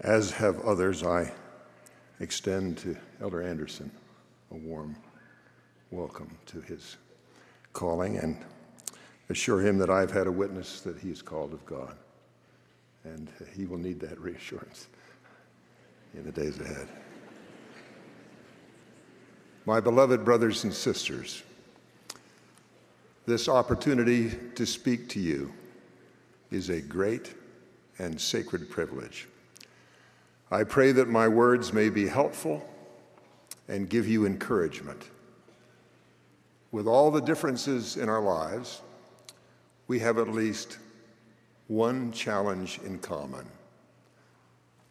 As have others, I extend to Elder Anderson a warm welcome to his calling and assure him that I've had a witness that he is called of God. And he will need that reassurance in the days ahead. My beloved brothers and sisters, this opportunity to speak to you is a great and sacred privilege. I pray that my words may be helpful and give you encouragement. With all the differences in our lives, we have at least one challenge in common.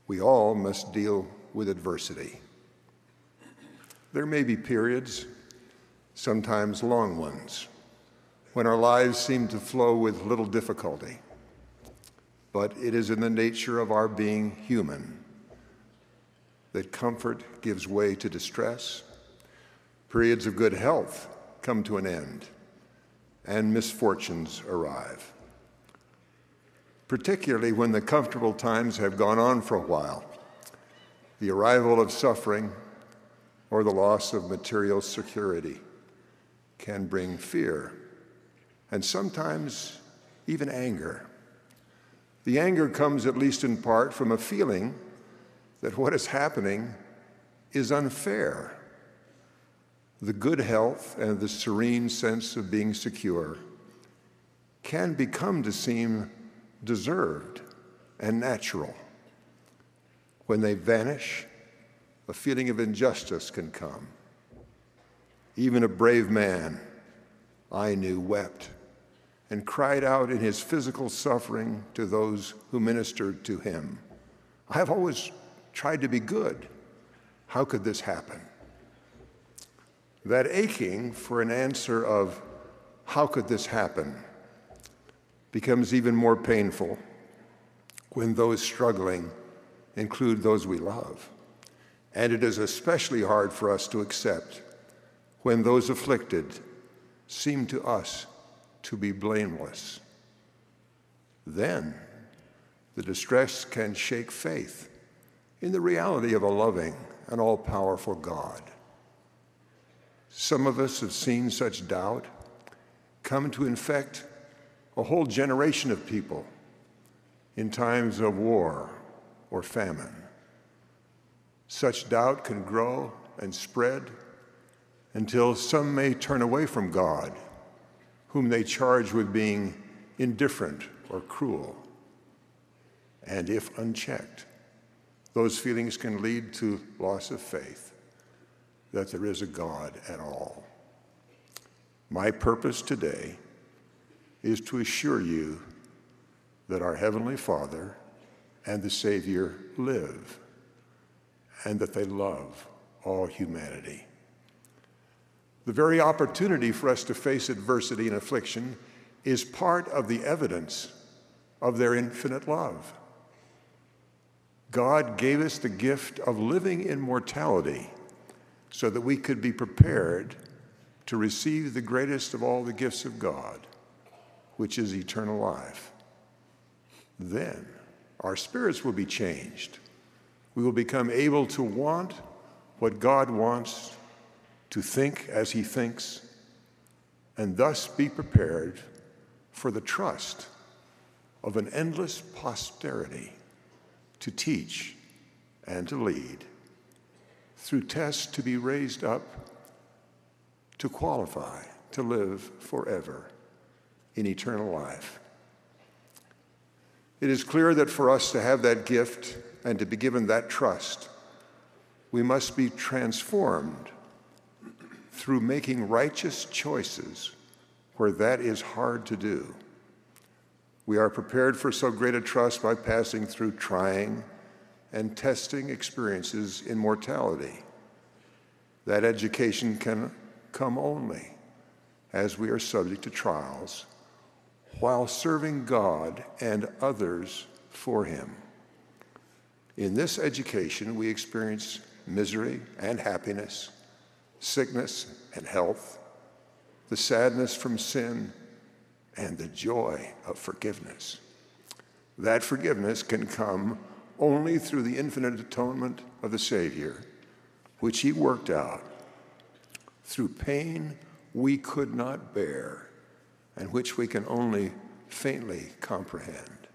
We all must deal with adversity. There may be periods, sometimes long ones, when our lives seem to flow with little difficulty. But it is in the nature of our being human that comfort gives way to distress, periods of good health come to an end, and misfortunes arrive. Particularly when the comfortable times have gone on for a while, the arrival of suffering or the loss of material security can bring fear and sometimes even anger. The anger comes, at least in part, from a feeling that what is happening is unfair. The good health and the serene sense of being secure can become to seem deserved and natural. When they vanish, a feeling of injustice can come. Even a brave man I knew wept and cried out in his physical suffering to those who ministered to him. I have always tried to be good. How could this happen? That aching for an answer of, how could this happen, becomes even more painful when those struggling include those we love. And it is especially hard for us to accept when those afflicted seem to us to be blameless. Then the distress can shake faith in the reality of a loving and all powerful God. Some of us have seen such doubt come to infect a whole generation of people in times of war or famine. Such doubt can grow and spread until some may turn away from God, whom they charge with being indifferent or cruel. And if unchecked, those feelings can lead to loss of faith that there is a God at all. My purpose today is to assure you that our Heavenly Father and the Savior live and that they love all humanity. The very opportunity for us to face adversity and affliction is part of the evidence of their infinite love. God gave us the gift of living in mortality so that we could be prepared to receive the greatest of all the gifts of God, which is eternal life. Then our spirits will be changed. We will become able to want what God wants, to think as He thinks, and thus be prepared for the trust of an endless posterity to teach and to lead, through tests to be raised up, to qualify to live forever in eternal life. It is clear that for us to have that gift and to be given that trust, we must be transformed through making righteous choices where that is hard to do. We are prepared for so great a trust by passing through trying and testing experiences in mortality. That education can come only as we are subject to trials while serving God and others for Him. In this education, we experience misery and happiness, sickness and health, the sadness from sin and the joy of forgiveness. That forgiveness can come only through the infinite atonement of the Savior, which he worked out through pain we could not bear and which we can only faintly comprehend.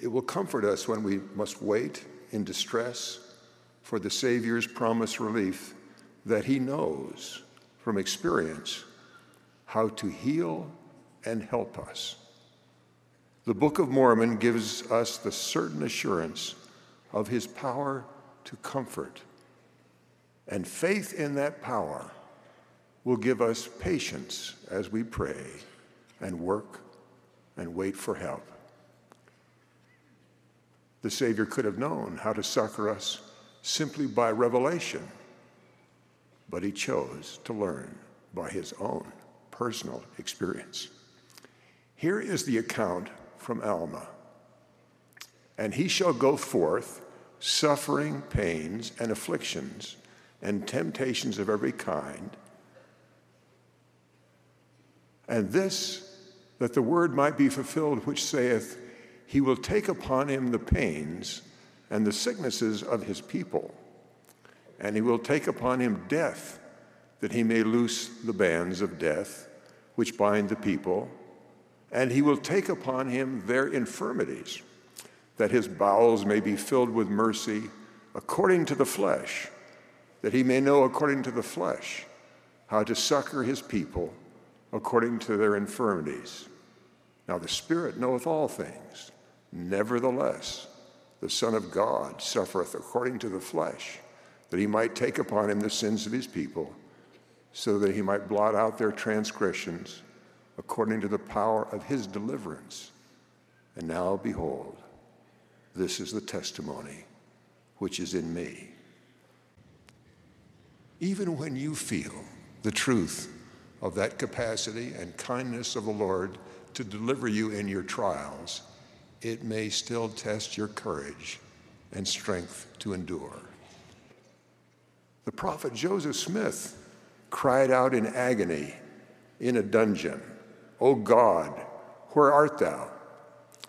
It will comfort us when we must wait in distress for the Savior's promised relief that he knows from experience how to heal and help us. The Book of Mormon gives us the certain assurance of his power to comfort. And faith in that power will give us patience as we pray and work and wait for help. The Savior could have known how to succor us simply by revelation, but he chose to learn by his own personal experience. Here is the account from Alma. And he shall go forth, suffering pains and afflictions and temptations of every kind. And this, that the word might be fulfilled, which saith, He will take upon him the pains and the sicknesses of his people, and he will take upon him death, that he may loose the bands of death which bind the people and he will take upon him their infirmities, that his bowels may be filled with mercy according to the flesh, that he may know according to the flesh how to succor his people according to their infirmities. Now the Spirit knoweth all things. Nevertheless, the Son of God suffereth according to the flesh, that he might take upon him the sins of his people, so that he might blot out their transgressions according to the power of his deliverance. And now, behold, this is the testimony which is in me. Even when you feel the truth of that capacity and kindness of the Lord to deliver you in your trials, it may still test your courage and strength to endure. The prophet Joseph Smith cried out in agony in a dungeon O God, where art thou?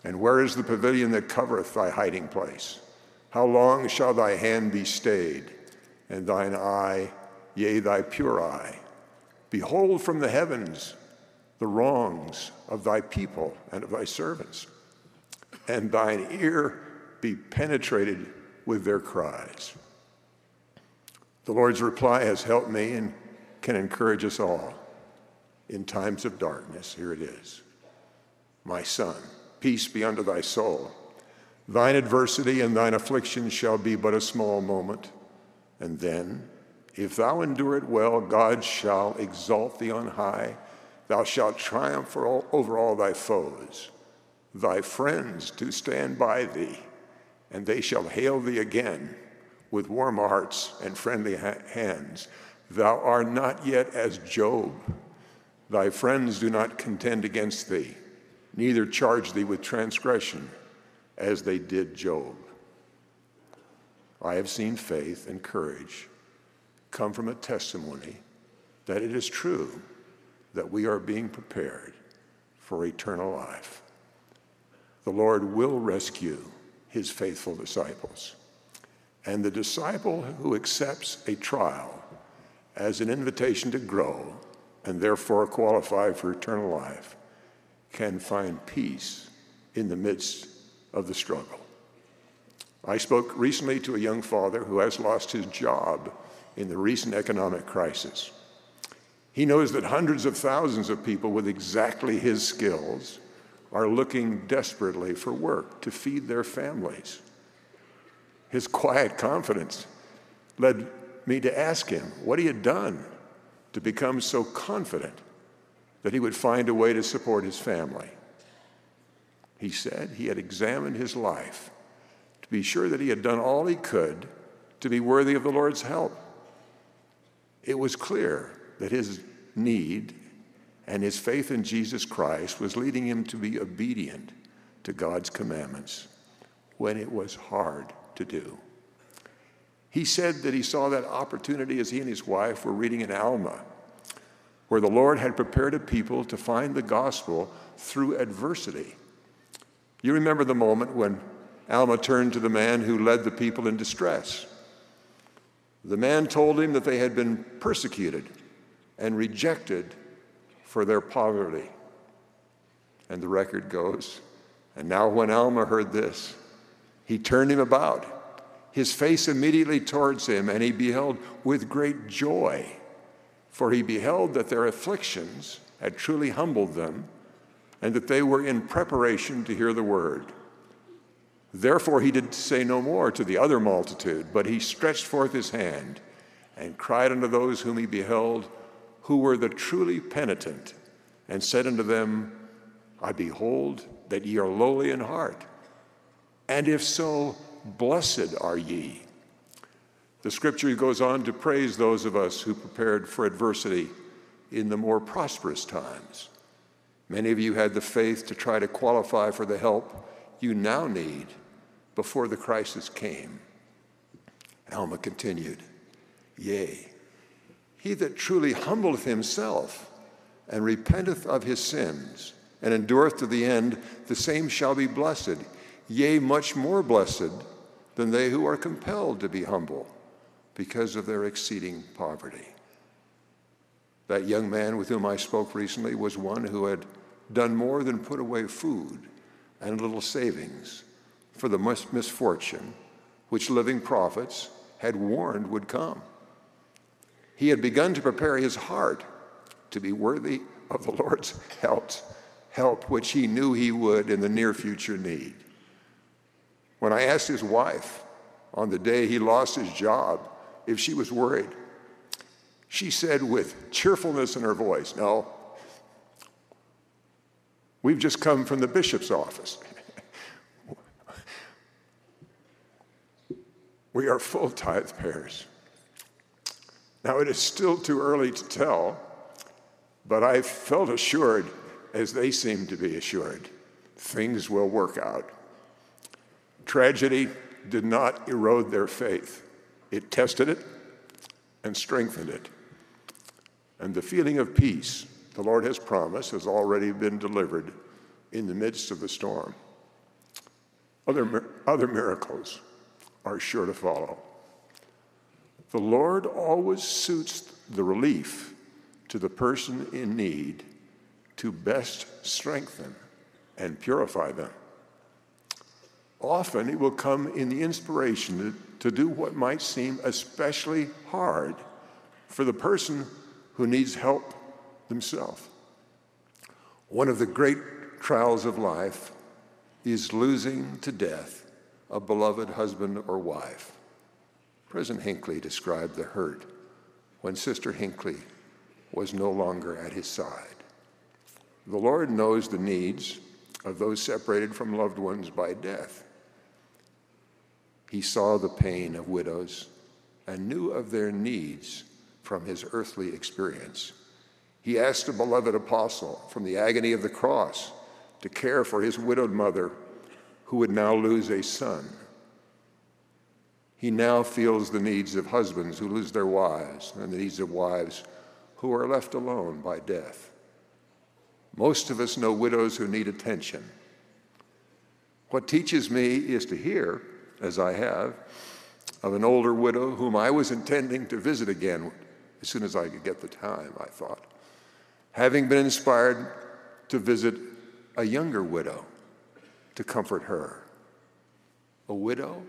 And where is the pavilion that covereth thy hiding place? How long shall thy hand be stayed, and thine eye, yea, thy pure eye? Behold from the heavens the wrongs of thy people and of thy servants, and thine ear be penetrated with their cries. The Lord's reply has helped me and can encourage us all in times of darkness. Here it is. My son, peace be unto thy soul. Thine adversity and thine affliction shall be but a small moment. And then, if thou endure it well, God shall exalt thee on high. Thou shalt triumph all, over all thy foes. Thy friends to stand by thee, and they shall hail thee again with warm hearts and friendly ha- hands. Thou art not yet as Job Thy friends do not contend against thee, neither charge thee with transgression, as they did Job. I have seen faith and courage come from a testimony that it is true that we are being prepared for eternal life. The Lord will rescue his faithful disciples. And the disciple who accepts a trial as an invitation to grow and therefore qualify for eternal life can find peace in the midst of the struggle. I spoke recently to a young father who has lost his job in the recent economic crisis. He knows that hundreds of thousands of people with exactly his skills are looking desperately for work to feed their families. His quiet confidence led me to ask him what he had done to become so confident that he would find a way to support his family. He said he had examined his life to be sure that he had done all he could to be worthy of the Lord's help. It was clear that his need and his faith in Jesus Christ was leading him to be obedient to God's commandments when it was hard to do. He said that he saw that opportunity as he and his wife were reading in Alma, where the Lord had prepared a people to find the gospel through adversity. You remember the moment when Alma turned to the man who led the people in distress. The man told him that they had been persecuted and rejected for their poverty. And the record goes, and now when Alma heard this, he turned him about, his face immediately towards him, and he beheld with great joy, for he beheld that their afflictions had truly humbled them, and that they were in preparation to hear the word. Therefore he did say no more to the other multitude, but he stretched forth his hand and cried unto those whom he beheld, who were the truly penitent, and said unto them, I behold that ye are lowly in heart, and if so, blessed are ye. The scripture goes on to praise those of us who prepared for adversity in the more prosperous times. Many of you had the faith to try to qualify for the help you now need before the crisis came. Alma continued, Yea, he that truly humbleth himself and repenteth of his sins and endureth to the end, the same shall be blessed, yea, much more blessed than they who are compelled to be humble because of their exceeding poverty. That young man with whom I spoke recently was one who had done more than put away food and little savings for the misfortune which living prophets had warned would come. He had begun to prepare his heart to be worthy of the Lord's help, help which he knew he would in the near future need. When I asked his wife on the day he lost his job if she was worried, she said with cheerfulness in her voice, No, we've just come from the bishop's office. We are full tithe payers. Now, it is still too early to tell, but I felt assured, as they seem to be assured, things will work out. Tragedy did not erode their faith, it tested it and strengthened it. And the feeling of peace the Lord has promised has already been delivered in the midst of the storm. Other, other miracles are sure to follow. The Lord always suits the relief to the person in need to best strengthen and purify them. Often it will come in the inspiration to, to do what might seem especially hard for the person who needs help themselves. One of the great trials of life is losing to death a beloved husband or wife. President Hinckley described the hurt when Sister Hinckley was no longer at his side. The Lord knows the needs of those separated from loved ones by death. He saw the pain of widows and knew of their needs from his earthly experience. He asked a beloved apostle from the agony of the cross to care for his widowed mother who would now lose a son. He now feels the needs of husbands who lose their wives and the needs of wives who are left alone by death. Most of us know widows who need attention. What teaches me is to hear, as I have, of an older widow whom I was intending to visit again as soon as I could get the time, I thought, having been inspired to visit a younger widow to comfort her. A widow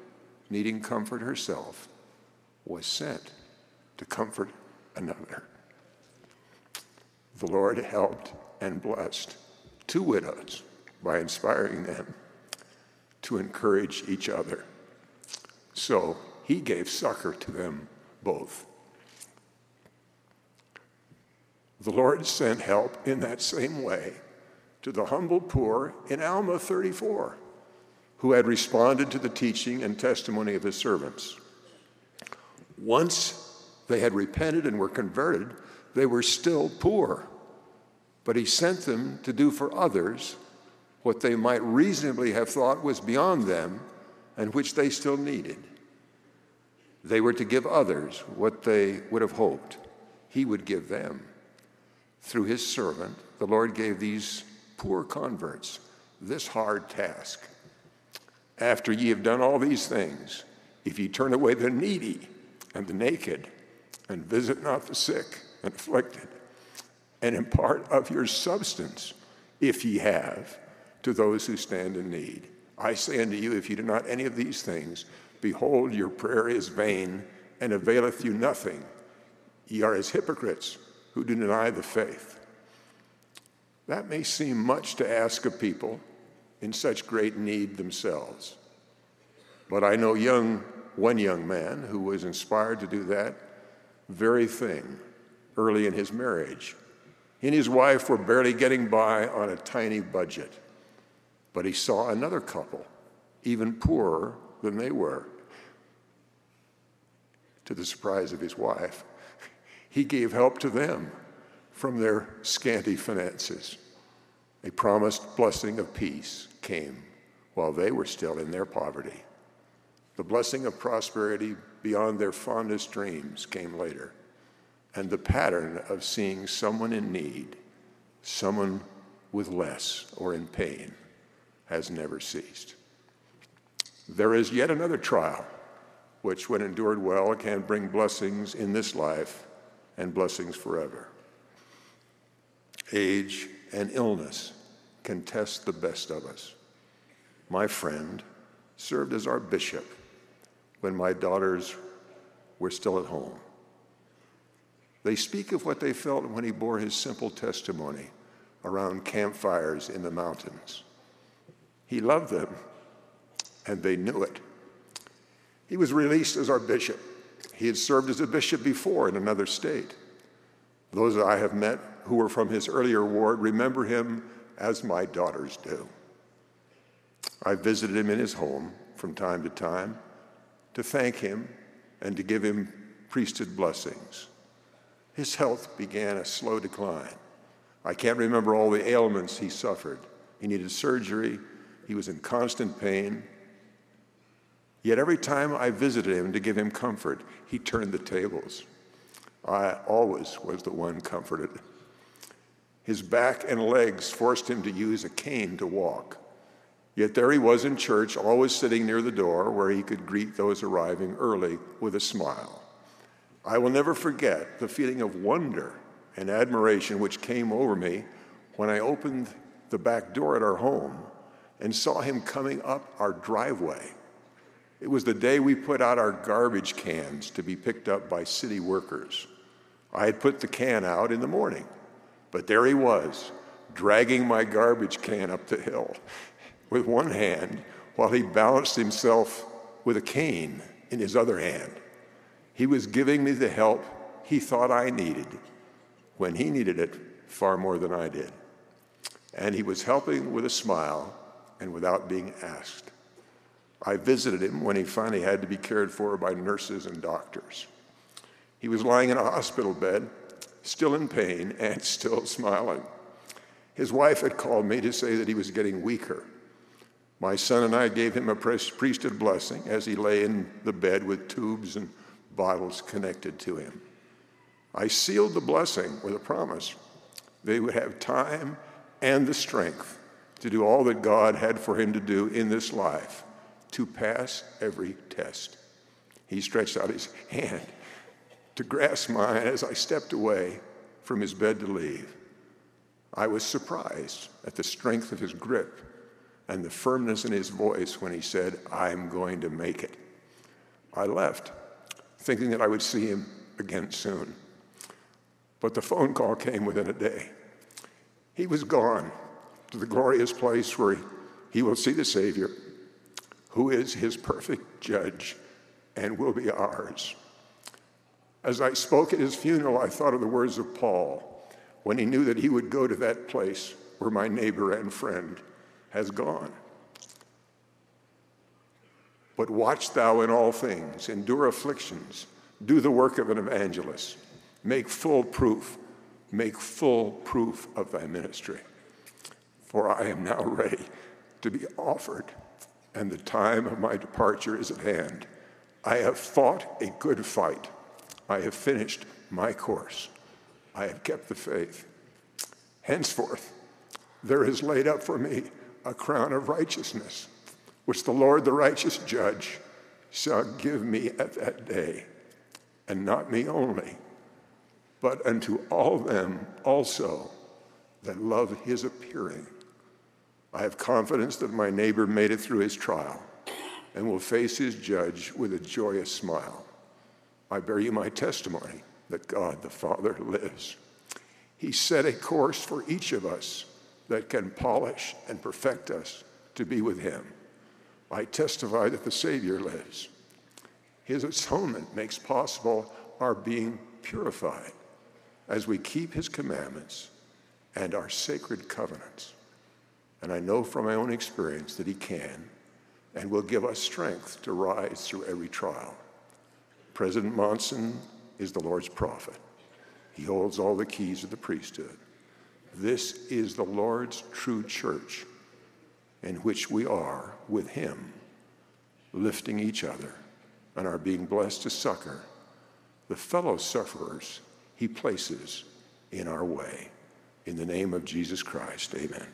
needing comfort herself was sent to comfort another. The Lord helped and blessed two widows by inspiring them to encourage each other. So he gave succor to them both. The Lord sent help in that same way to the humble poor in Alma 34, who had responded to the teaching and testimony of his servants. Once they had repented and were converted, they were still poor. But he sent them to do for others what they might reasonably have thought was beyond them and which they still needed. They were to give others what they would have hoped he would give them. Through his servant, the Lord gave these poor converts this hard task After ye have done all these things, if ye turn away the needy and the naked, and visit not the sick and afflicted, and impart of your substance, if ye have, to those who stand in need. I say unto you, if you do not any of these things, behold, your prayer is vain and availeth you nothing. Ye are as hypocrites who do deny the faith. That may seem much to ask of people in such great need themselves. But I know young, one young man who was inspired to do that very thing early in his marriage. He and his wife were barely getting by on a tiny budget, but he saw another couple, even poorer than they were. To the surprise of his wife, he gave help to them from their scanty finances. A promised blessing of peace came while they were still in their poverty. The blessing of prosperity beyond their fondest dreams came later. And the pattern of seeing someone in need, someone with less or in pain, has never ceased. There is yet another trial, which, when endured well, can bring blessings in this life and blessings forever. Age and illness can test the best of us. My friend served as our bishop when my daughters were still at home. They speak of what they felt when he bore his simple testimony around campfires in the mountains. He loved them, and they knew it. He was released as our bishop. He had served as a bishop before in another state. Those that I have met who were from his earlier ward remember him as my daughters do. I visited him in his home from time to time to thank him and to give him priesthood blessings. His health began a slow decline. I can't remember all the ailments he suffered. He needed surgery, he was in constant pain. Yet every time I visited him to give him comfort, he turned the tables. I always was the one comforted. His back and legs forced him to use a cane to walk. Yet there he was in church, always sitting near the door where he could greet those arriving early with a smile. I will never forget the feeling of wonder and admiration which came over me when I opened the back door at our home and saw him coming up our driveway. It was the day we put out our garbage cans to be picked up by city workers. I had put the can out in the morning, but there he was, dragging my garbage can up the hill with one hand while he balanced himself with a cane in his other hand. He was giving me the help he thought I needed when he needed it far more than I did. And he was helping with a smile and without being asked. I visited him when he finally had to be cared for by nurses and doctors. He was lying in a hospital bed, still in pain and still smiling. His wife had called me to say that he was getting weaker my son and I gave him a priesthood blessing as he lay in the bed with tubes and bottles connected to him. I sealed the blessing with a promise they would have time and the strength to do all that God had for him to do in this life, to pass every test. He stretched out his hand to grasp mine as I stepped away from his bed to leave. I was surprised at the strength of his grip and the firmness in his voice when he said, I'm going to make it. I left, thinking that I would see him again soon. But the phone call came within a day. He was gone to the glorious place where he will see the Savior, who is his perfect judge and will be ours. As I spoke at his funeral, I thought of the words of Paul when he knew that he would go to that place where my neighbor and friend has gone. But watch thou in all things, endure afflictions, do the work of an evangelist, make full proof, make full proof of thy ministry. For I am now ready to be offered, and the time of my departure is at hand. I have fought a good fight. I have finished my course. I have kept the faith. Henceforth, there is laid up for me a crown of righteousness, which the Lord, the righteous judge, shall give me at that day, and not me only, but unto all them also that love his appearing. I have confidence that my neighbor made it through his trial and will face his judge with a joyous smile. I bear you my testimony that God the Father lives. He set a course for each of us that can polish and perfect us to be with him. I testify that the Savior lives. His atonement makes possible our being purified as we keep his commandments and our sacred covenants. And I know from my own experience that he can and will give us strength to rise through every trial. President Monson is the Lord's prophet. He holds all the keys of the priesthood. This is the Lord's true church in which we are with him, lifting each other and are being blessed to succor the fellow sufferers he places in our way. In the name of Jesus Christ, amen.